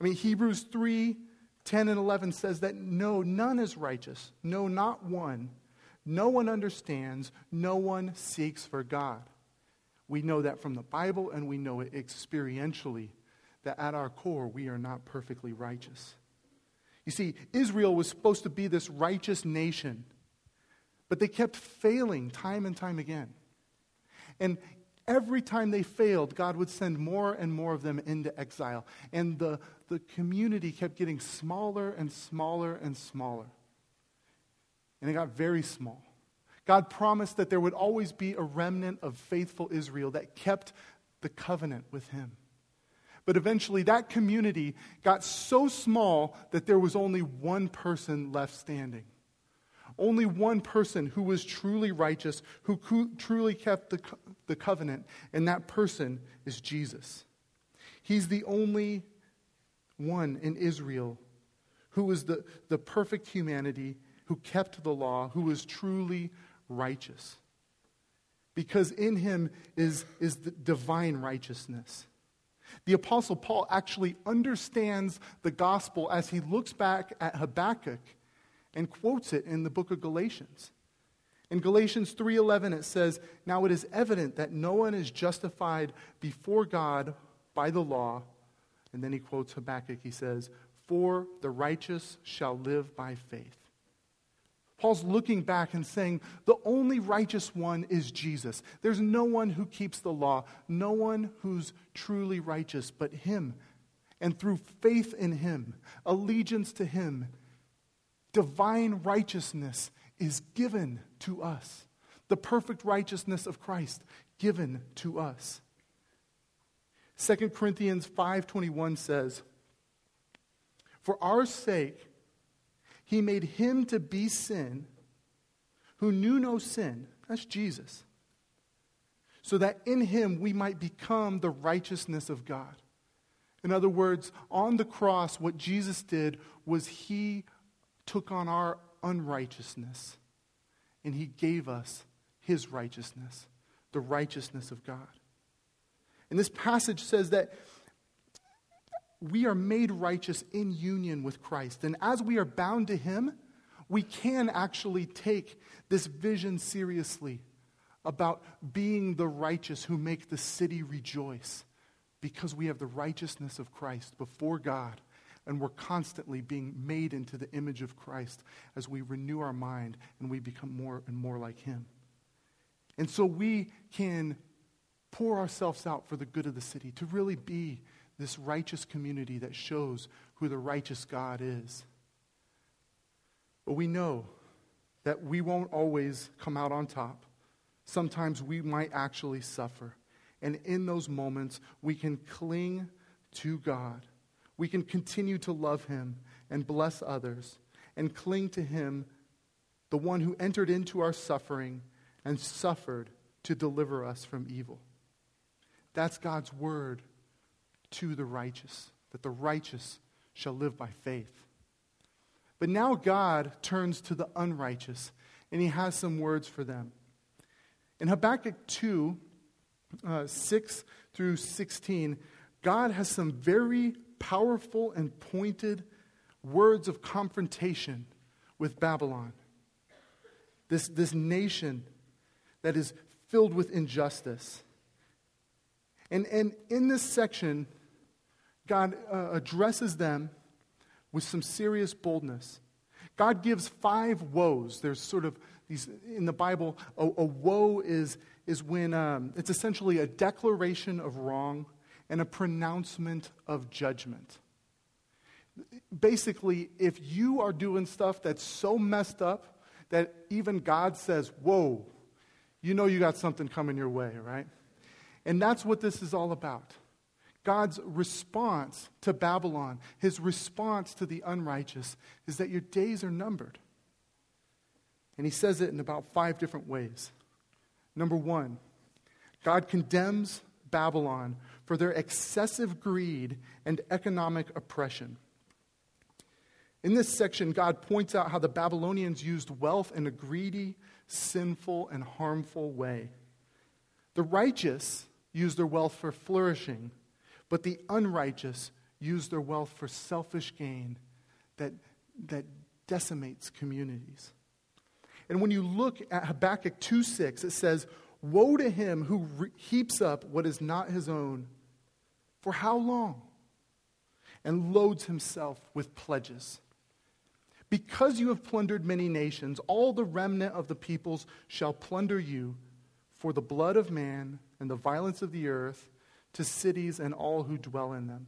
I mean, Hebrews 3 10 and 11 says that no, none is righteous. No, not one. No one understands. No one seeks for God. We know that from the Bible and we know it experientially that at our core we are not perfectly righteous. You see, Israel was supposed to be this righteous nation, but they kept failing time and time again. And every time they failed, God would send more and more of them into exile. And the, the community kept getting smaller and smaller and smaller. And it got very small. God promised that there would always be a remnant of faithful Israel that kept the covenant with Him. But eventually, that community got so small that there was only one person left standing. Only one person who was truly righteous, who co- truly kept the, co- the covenant, and that person is Jesus. He's the only one in Israel who was the, the perfect humanity, who kept the law, who was truly righteous. Because in him is, is the divine righteousness. The Apostle Paul actually understands the gospel as he looks back at Habakkuk and quotes it in the book of Galatians. In Galatians 3:11 it says, "Now it is evident that no one is justified before God by the law." And then he quotes Habakkuk. He says, "For the righteous shall live by faith." Paul's looking back and saying, the only righteous one is Jesus. There's no one who keeps the law, no one who's truly righteous but him. And through faith in him, allegiance to him, divine righteousness is given to us. The perfect righteousness of Christ given to us. 2 Corinthians 5:21 says, "For our sake he made him to be sin who knew no sin. That's Jesus. So that in him we might become the righteousness of God. In other words, on the cross, what Jesus did was he took on our unrighteousness and he gave us his righteousness, the righteousness of God. And this passage says that we are made righteous in union with Christ. And as we are bound to Him, we can actually take this vision seriously about being the righteous who make the city rejoice because we have the righteousness of Christ before God and we're constantly being made into the image of Christ as we renew our mind and we become more and more like Him. And so we can pour ourselves out for the good of the city to really be this righteous community that shows who the righteous God is. But we know that we won't always come out on top. Sometimes we might actually suffer. And in those moments, we can cling to God. We can continue to love Him and bless others and cling to Him, the one who entered into our suffering and suffered to deliver us from evil. That's God's word to the righteous, that the righteous shall live by faith. But now God turns to the unrighteous, and he has some words for them. In Habakkuk 2, uh, 6 through 16, God has some very powerful and pointed words of confrontation with Babylon. This, this nation that is filled with injustice. And, and in this section, God uh, addresses them with some serious boldness. God gives five woes. There's sort of these, in the Bible, a, a woe is, is when um, it's essentially a declaration of wrong and a pronouncement of judgment. basically, if you are doing stuff that's so messed up that even God says, Whoa, you know you got something coming your way, right? And that's what this is all about. God's response to Babylon, his response to the unrighteous, is that your days are numbered. And he says it in about five different ways. Number one, God condemns Babylon for their excessive greed and economic oppression. In this section, God points out how the Babylonians used wealth in a greedy, sinful, and harmful way. The righteous use their wealth for flourishing, but the unrighteous use their wealth for selfish gain that, that decimates communities. And when you look at Habakkuk 2 6, it says, Woe to him who re- heaps up what is not his own. For how long? And loads himself with pledges. Because you have plundered many nations, all the remnant of the peoples shall plunder you for the blood of man and the violence of the earth to cities and all who dwell in them.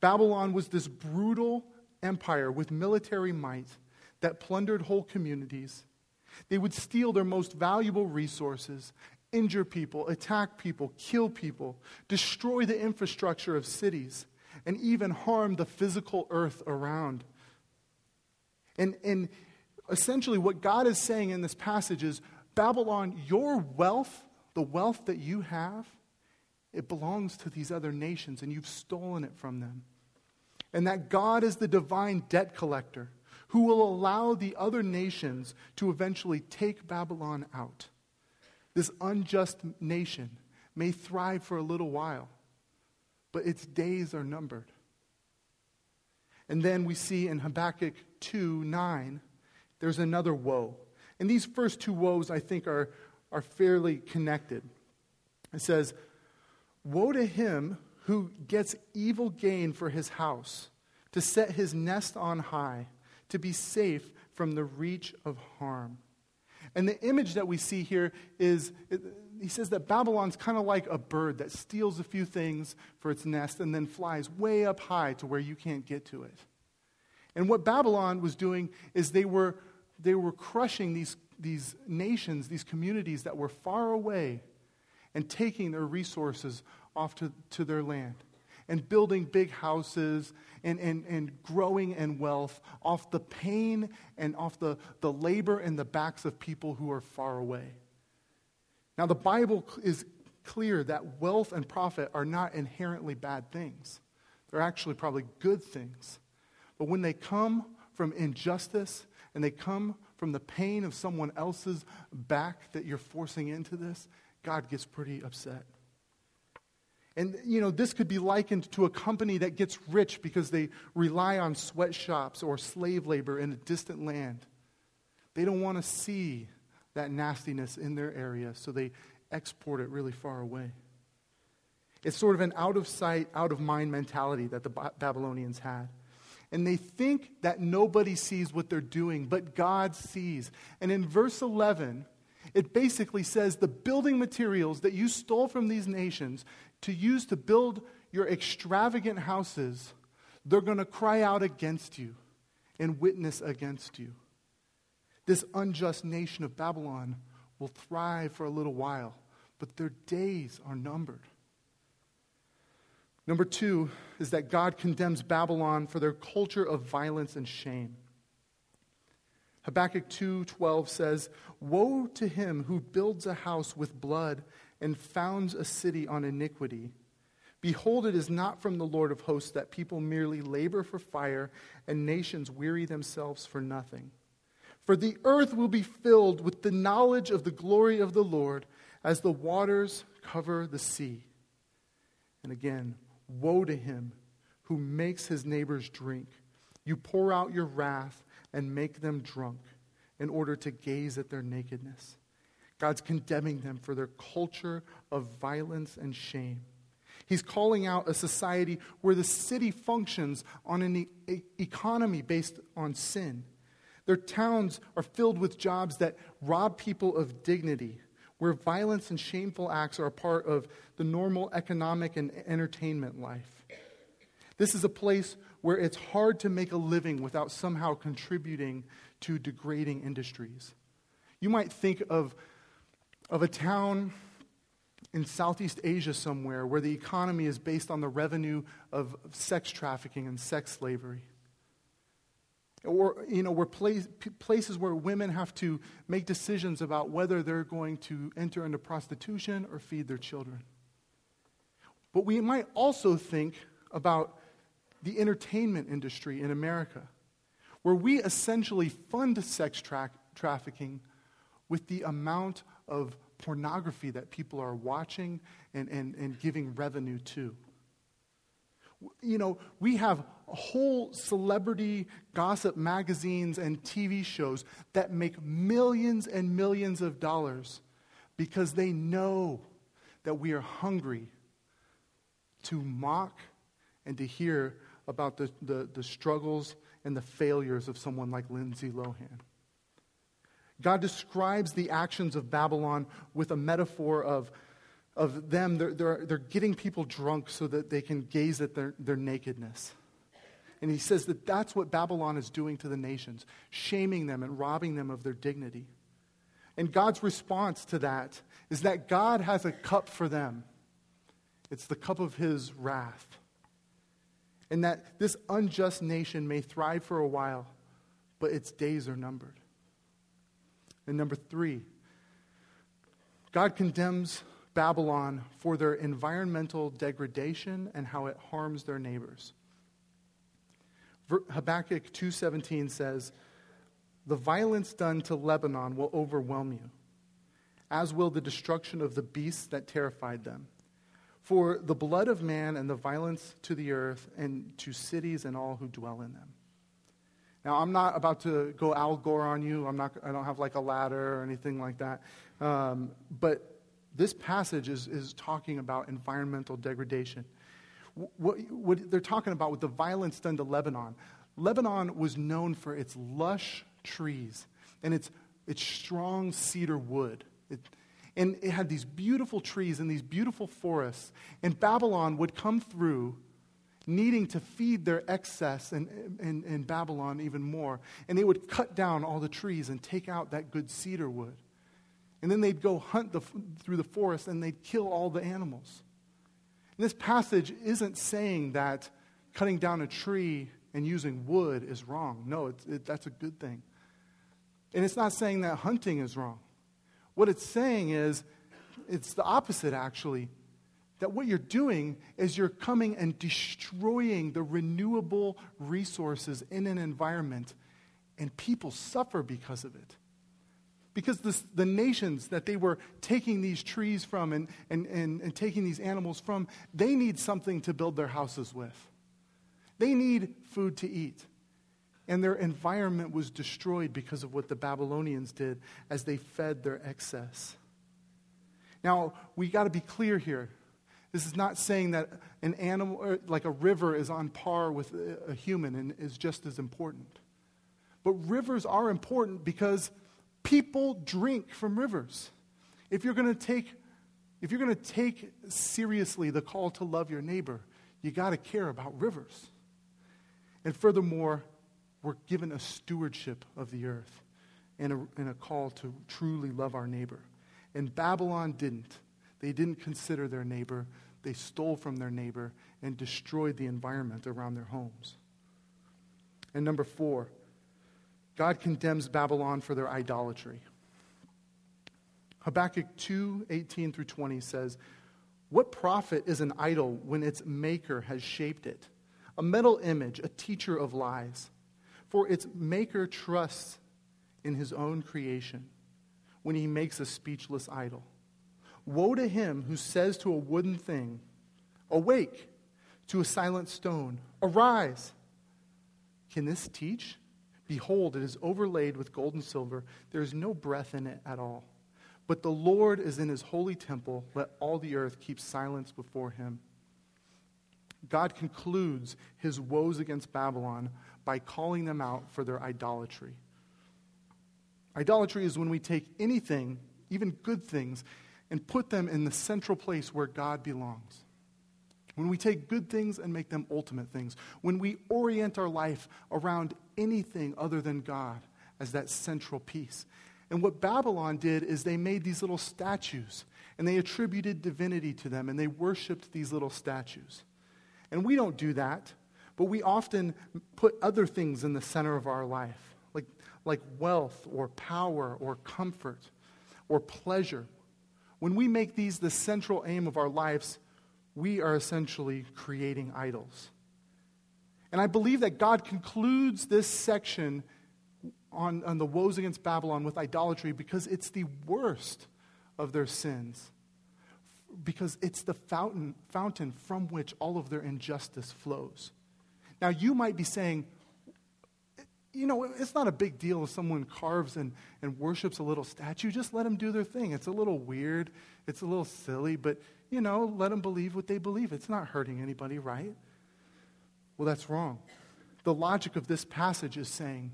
Babylon was this brutal empire with military might that plundered whole communities. They would steal their most valuable resources, injure people, attack people, kill people, destroy the infrastructure of cities, and even harm the physical earth around. And, and essentially, what God is saying in this passage is Babylon, your wealth, the wealth that you have, it belongs to these other nations, and you've stolen it from them. And that God is the divine debt collector who will allow the other nations to eventually take Babylon out. This unjust nation may thrive for a little while, but its days are numbered. And then we see in Habakkuk 2 9, there's another woe. And these first two woes, I think, are, are fairly connected. It says, Woe to him who gets evil gain for his house, to set his nest on high to be safe from the reach of harm. And the image that we see here is he says that Babylon's kind of like a bird that steals a few things for its nest and then flies way up high to where you can't get to it. And what Babylon was doing is they were, they were crushing these, these nations, these communities that were far away, and taking their resources off to, to their land and building big houses and, and, and growing in wealth off the pain and off the, the labor and the backs of people who are far away. Now, the Bible is clear that wealth and profit are not inherently bad things, they're actually probably good things. But when they come from injustice and they come from the pain of someone else's back that you're forcing into this, God gets pretty upset. And, you know, this could be likened to a company that gets rich because they rely on sweatshops or slave labor in a distant land. They don't want to see that nastiness in their area, so they export it really far away. It's sort of an out of sight, out of mind mentality that the Babylonians had. And they think that nobody sees what they're doing, but God sees. And in verse 11, it basically says the building materials that you stole from these nations, to use to build your extravagant houses, they're going to cry out against you and witness against you. This unjust nation of Babylon will thrive for a little while, but their days are numbered. Number two is that God condemns Babylon for their culture of violence and shame. Habakkuk 2:12 says, "Woe to him who builds a house with blood and founds a city on iniquity. Behold, it is not from the Lord of hosts that people merely labor for fire and nations weary themselves for nothing. For the earth will be filled with the knowledge of the glory of the Lord as the waters cover the sea. And again, woe to him who makes his neighbors drink. You pour out your wrath and make them drunk in order to gaze at their nakedness. God's condemning them for their culture of violence and shame. He's calling out a society where the city functions on an e- economy based on sin. Their towns are filled with jobs that rob people of dignity, where violence and shameful acts are a part of the normal economic and entertainment life. This is a place where it's hard to make a living without somehow contributing to degrading industries. You might think of, of a town in Southeast Asia somewhere where the economy is based on the revenue of sex trafficking and sex slavery. Or, you know, where place, places where women have to make decisions about whether they're going to enter into prostitution or feed their children. But we might also think about the entertainment industry in America, where we essentially fund sex tra- trafficking with the amount of pornography that people are watching and, and, and giving revenue to. You know, we have whole celebrity gossip magazines and TV shows that make millions and millions of dollars because they know that we are hungry to mock and to hear about the, the, the struggles and the failures of someone like Lindsay Lohan. God describes the actions of Babylon with a metaphor of, of them. They're, they're, they're getting people drunk so that they can gaze at their, their nakedness. And he says that that's what Babylon is doing to the nations, shaming them and robbing them of their dignity. And God's response to that is that God has a cup for them. It's the cup of his wrath. And that this unjust nation may thrive for a while, but its days are numbered. And number three, God condemns Babylon for their environmental degradation and how it harms their neighbors. Habakkuk 2:17 says, "The violence done to Lebanon will overwhelm you, as will the destruction of the beasts that terrified them. For the blood of man and the violence to the earth and to cities and all who dwell in them." Now, I'm not about to go Al Gore on you. I'm not, I don't have like a ladder or anything like that. Um, but this passage is, is talking about environmental degradation. What, what they're talking about with the violence done to Lebanon. Lebanon was known for its lush trees and its, its strong cedar wood. And it had these beautiful trees and these beautiful forests. And Babylon would come through needing to feed their excess in, in, in, Babylon even more. And they would cut down all the trees and take out that good cedar wood. And then they'd go hunt the, through the forest and they'd kill all the animals. And this passage isn't saying that cutting down a tree and using wood is wrong. No, it, that's a good thing. And it's not saying that hunting is wrong. What it's saying is, it's the opposite actually that what you're doing is you're coming and destroying the renewable resources in an environment, and people suffer because of it. Because this, the nations that they were taking these trees from and, and, and, and taking these animals from, they need something to build their houses with. They need food to eat. And their environment was destroyed because of what the Babylonians did as they fed their excess. Now, we got to be clear here. This is not saying that an animal, like a river, is on par with a human and is just as important. But rivers are important because people drink from rivers. If you're going to take, if you're going to take seriously the call to love your neighbor, you got to care about rivers. And furthermore, we're given a stewardship of the earth and a, and a call to truly love our neighbor. And Babylon didn't. They didn't consider their neighbor. They stole from their neighbor and destroyed the environment around their homes. And number four, God condemns Babylon for their idolatry. Habakkuk 2 18 through 20 says, What profit is an idol when its maker has shaped it? A metal image, a teacher of lies. For its maker trusts in his own creation when he makes a speechless idol. Woe to him who says to a wooden thing, Awake, to a silent stone, Arise. Can this teach? Behold, it is overlaid with gold and silver. There is no breath in it at all. But the Lord is in his holy temple. Let all the earth keep silence before him. God concludes his woes against Babylon by calling them out for their idolatry. Idolatry is when we take anything, even good things, and put them in the central place where God belongs. when we take good things and make them ultimate things, when we orient our life around anything other than God as that central piece. And what Babylon did is they made these little statues and they attributed divinity to them and they worshiped these little statues. And we don't do that, but we often put other things in the center of our life, like, like wealth or power or comfort or pleasure. When we make these the central aim of our lives, we are essentially creating idols. And I believe that God concludes this section on, on the woes against Babylon with idolatry because it's the worst of their sins. Because it's the fountain, fountain from which all of their injustice flows. Now, you might be saying, you know, it's not a big deal if someone carves and, and worships a little statue. Just let them do their thing. It's a little weird, it's a little silly, but, you know, let them believe what they believe. It's not hurting anybody, right? Well, that's wrong. The logic of this passage is saying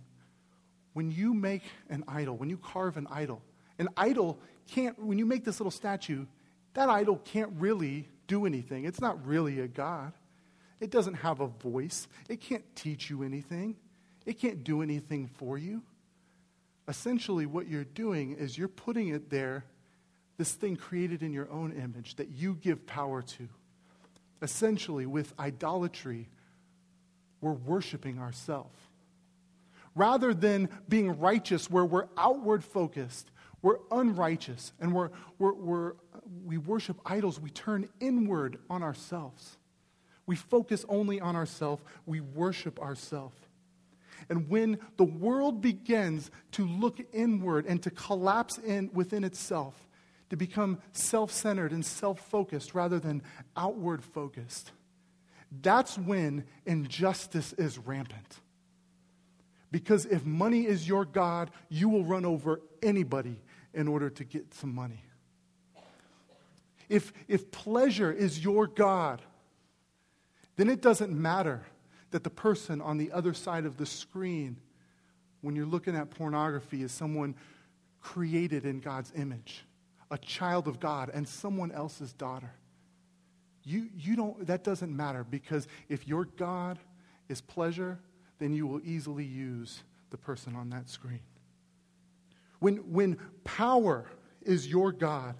when you make an idol, when you carve an idol, an idol can't, when you make this little statue, that idol can't really do anything. It's not really a God. It doesn't have a voice. It can't teach you anything. It can't do anything for you. Essentially, what you're doing is you're putting it there, this thing created in your own image that you give power to. Essentially, with idolatry, we're worshiping ourselves rather than being righteous, where we're outward focused, we're unrighteous, and we're, we're, we're, we worship idols, we turn inward on ourselves. We focus only on ourselves, we worship ourselves. And when the world begins to look inward and to collapse in within itself, to become self centered and self focused rather than outward focused, that's when injustice is rampant. Because if money is your God, you will run over anybody in order to get some money. If, if pleasure is your God, then it doesn't matter that the person on the other side of the screen, when you're looking at pornography, is someone created in God's image, a child of God, and someone else's daughter. You, you don't, that doesn't matter because if your God is pleasure, then you will easily use the person on that screen. When, when power is your God,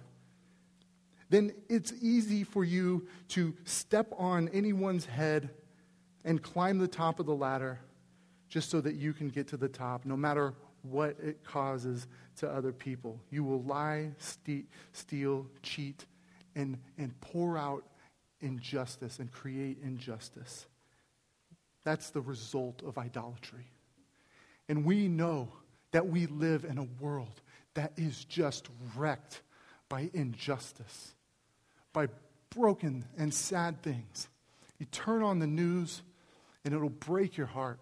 then it's easy for you to step on anyone's head and climb the top of the ladder just so that you can get to the top, no matter what it causes to other people. You will lie, steal, cheat, and, and pour out injustice and create injustice. That's the result of idolatry. And we know that we live in a world that is just wrecked by injustice, by broken and sad things. You turn on the news, and it'll break your heart.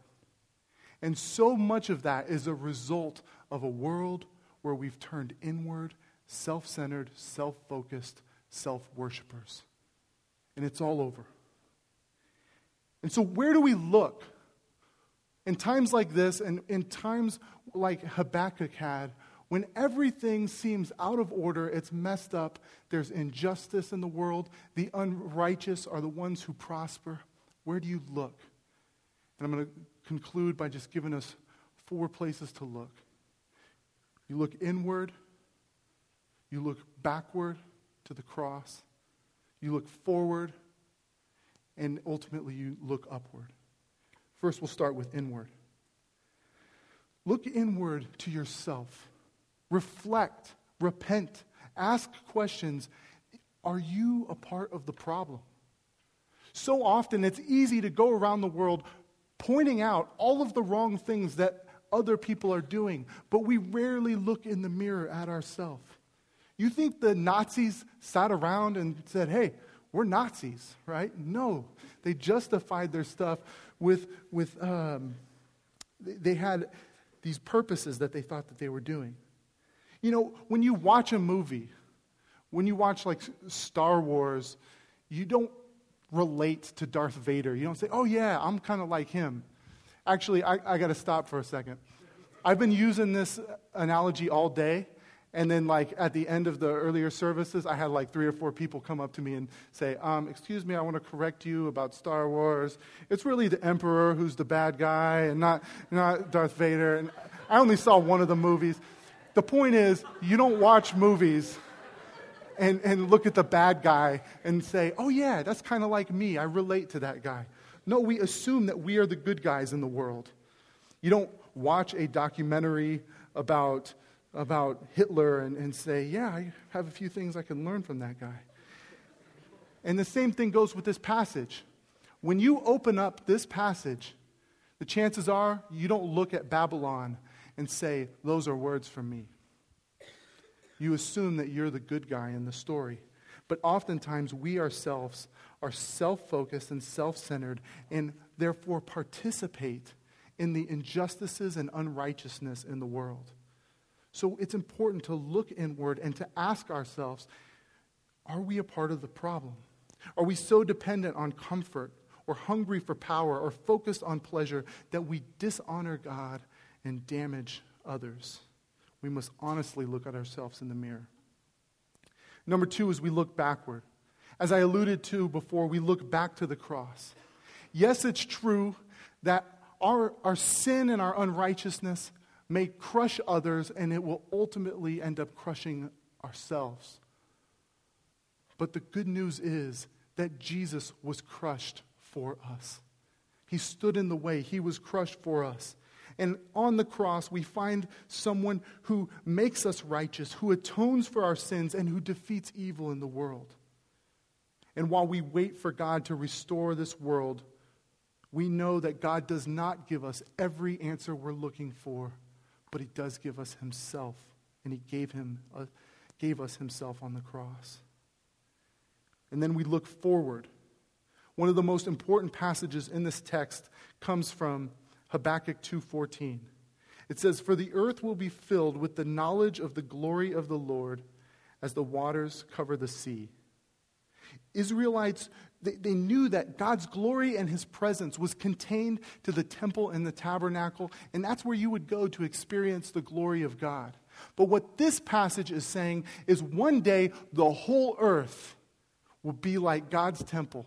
And so much of that is a result of a world where we've turned inward, self centered, self focused, self worshippers. And it's all over. And so, where do we look? In times like this, and in times like Habakkuk had, when everything seems out of order, it's messed up, there's injustice in the world, the unrighteous are the ones who prosper, where do you look? And I'm going to conclude by just giving us four places to look. You look inward, you look backward to the cross, you look forward and ultimately you look upward. First, we'll start with inward. Look inward to yourself. Reflect, repent, ask questions. Are you a part of the problem? So often it's easy to go around the world pointing out all of the wrong things that other people are doing, but we rarely look in the mirror at ourselves. You think the Nazis sat around and said, hey, we're Nazis, right? No. They justified their stuff with, with um, they had these purposes that they thought that they were doing. You know, when you watch a movie, when you watch like Star Wars, you don't relate to Darth Vader. You don't say, oh, yeah, I'm kind of like him. Actually, I, I got to stop for a second. I've been using this analogy all day, And then, like, at the end of the earlier services, I had like three or four people come up to me and say, um, Excuse me, I want to correct you about Star Wars. It's really the Emperor who's the bad guy and not, not Darth Vader. And I only saw one of the movies. The point is, you don't watch movies and, and look at the bad guy and say, Oh, yeah, that's kind of like me. I relate to that guy. No, we assume that we are the good guys in the world. You don't watch a documentary about about Hitler and, and say, Yeah, I have a few things I can learn from that guy. And the same thing goes with this passage. When you open up this passage, the chances are you don't look at Babylon and say, Those are words from me. You assume that you're the good guy in the story. But oftentimes we ourselves are self focused and self centered and therefore participate in the injustices and unrighteousness in the world. So it's important to look inward and to ask ourselves are we a part of the problem? Are we so dependent on comfort or hungry for power or focused on pleasure that we dishonor God and damage others? We must honestly look at ourselves in the mirror. Number two is we look backward. As I alluded to before, we look back to the cross. Yes, it's true that our, our sin and our unrighteousness may crush others, and it will ultimately end up crushing ourselves. But the good news is that Jesus was crushed for us. He stood in the way, He was crushed for us. And on the cross, we find someone who makes us righteous, who atones for our sins, and who defeats evil in the world. And while we wait for God to restore this world, we know that God does not give us every answer we're looking for but he does give us himself, and he gave, him, uh, gave us himself on the cross. And then we look forward. One of the most important passages in this text comes from Habakkuk 2:14. It says, "For the earth will be filled with the knowledge of the glory of the Lord as the waters cover the sea." Israelites they, knew that God's glory and his presence was contained to the temple and the tabernacle, and that's where you would go to experience the glory of God. But what this passage is saying is one day the whole earth will be like God's temple,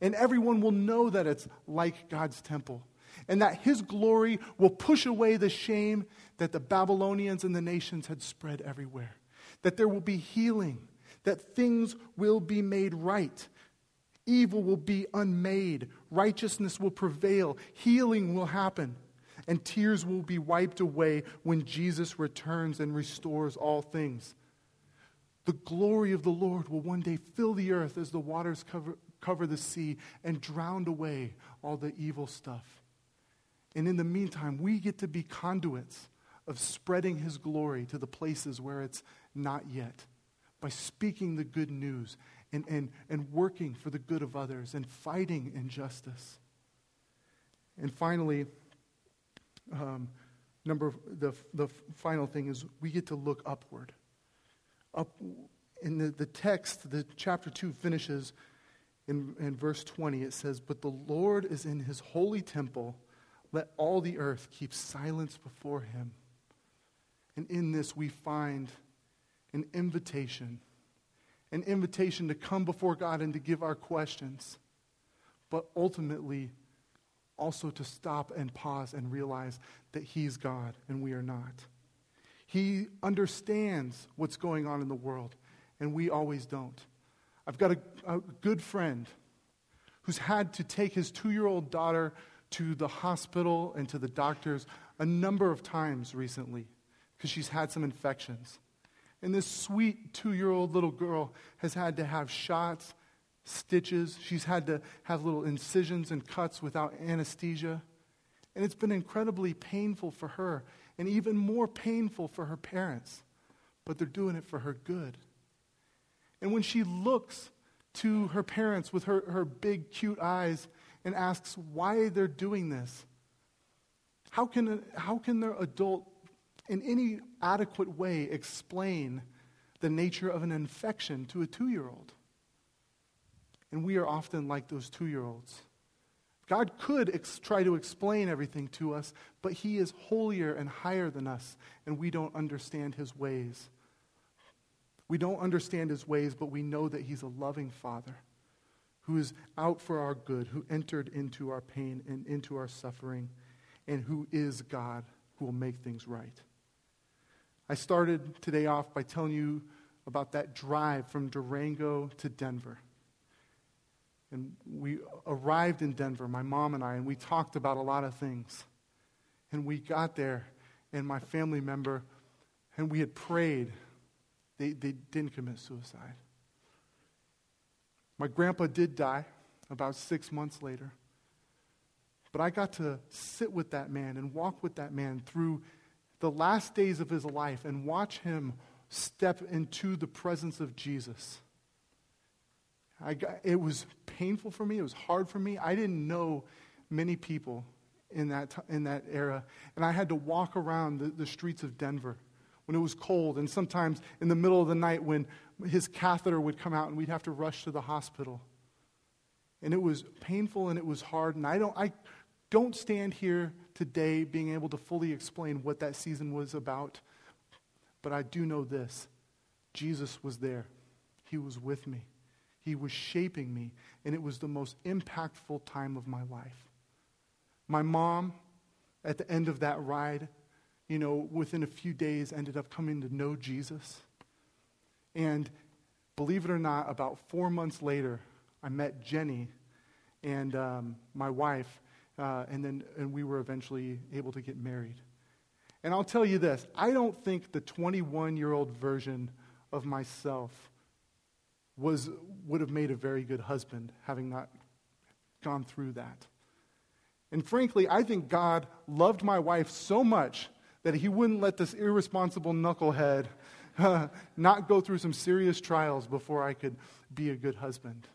and everyone will know that it's like God's temple, and that his glory will push away the shame that the Babylonians and the nations had spread everywhere, that there will be healing, that things will be made right. Evil will be unmade, righteousness will prevail, healing will happen, and tears will be wiped away when Jesus returns and restores all things. The glory of the Lord will one day fill the earth as the waters cover, cover the sea and drown away all the evil stuff. And in the meantime, we get to be conduits of spreading his glory to the places where it's not yet by speaking the good news and, and, and working for the good of others and fighting injustice. And finally, um, number the, the final thing is we get to look upward. Up in the, the text, the chapter 2 finishes in, in verse 20. It says, But the Lord is in his holy temple. Let all the earth keep silence before him. And in this we find an invitation an invitation to come before God and to give our questions, but ultimately also to stop and pause and realize that He's God and we are not. He understands what's going on in the world, and we always don't. I've got a, a good friend who's had to take his two year old daughter to the hospital and to the doctors a number of times recently because she's had some infections. And this sweet two year old little girl has had to have shots, stitches. She's had to have little incisions and cuts without anesthesia. And it's been incredibly painful for her, and even more painful for her parents. But they're doing it for her good. And when she looks to her parents with her, her big, cute eyes and asks why they're doing this, how can, how can their adult in any adequate way explain the nature of an infection to a two year old. And we are often like those two year olds. God could ex- try to explain everything to us, but He is holier and higher than us, and we don't understand His ways. We don't understand his ways, but we know that he's a loving father who is out for our good, who entered into our pain and into our suffering, and who is God who will make things right. I started today off by telling you about that drive from Durango to Denver. And we arrived in Denver, my mom and I, and we talked about a lot of things. And we got there, and my family member, and we had prayed. They, they didn't commit suicide. My grandpa did die about six months later. But I got to sit with that man and walk with that man through the last days of his life and watch him step into the presence of Jesus. Got, it was painful for me. It was hard for me. I didn't know many people in that, in that era. And I had to walk around the, the streets of Denver when it was cold, and sometimes in the middle of the night when his catheter would come out and we'd have to rush to the hospital. And it was painful and it was hard. And I don't, I don't stand here today being able to fully explain what that season was about. But I do know this Jesus was there, He was with me. He was shaping me, and it was the most impactful time of my life. My mom, at the end of that ride, you know, within a few days, ended up coming to know Jesus. And believe it or not, about four months later, I met Jenny and um, my wife, uh, and then and we were eventually able to get married. And I'll tell you this I don't think the 21 year old version of myself was, would have made a very good husband, having not gone through that. And frankly, I think God loved my wife so much that he wouldn't let this irresponsible knucklehead not go through some serious trials before I could be a good husband.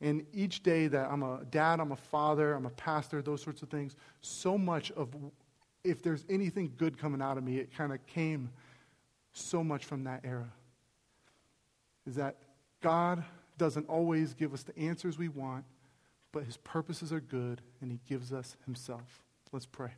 And each day that I'm a dad, I'm a father, I'm a pastor, those sorts of things, so much of, if there's anything good coming out of me, it kind of came so much from that era is that God doesn't always give us the answers we want, but his purposes are good and he gives us himself. Let's pray.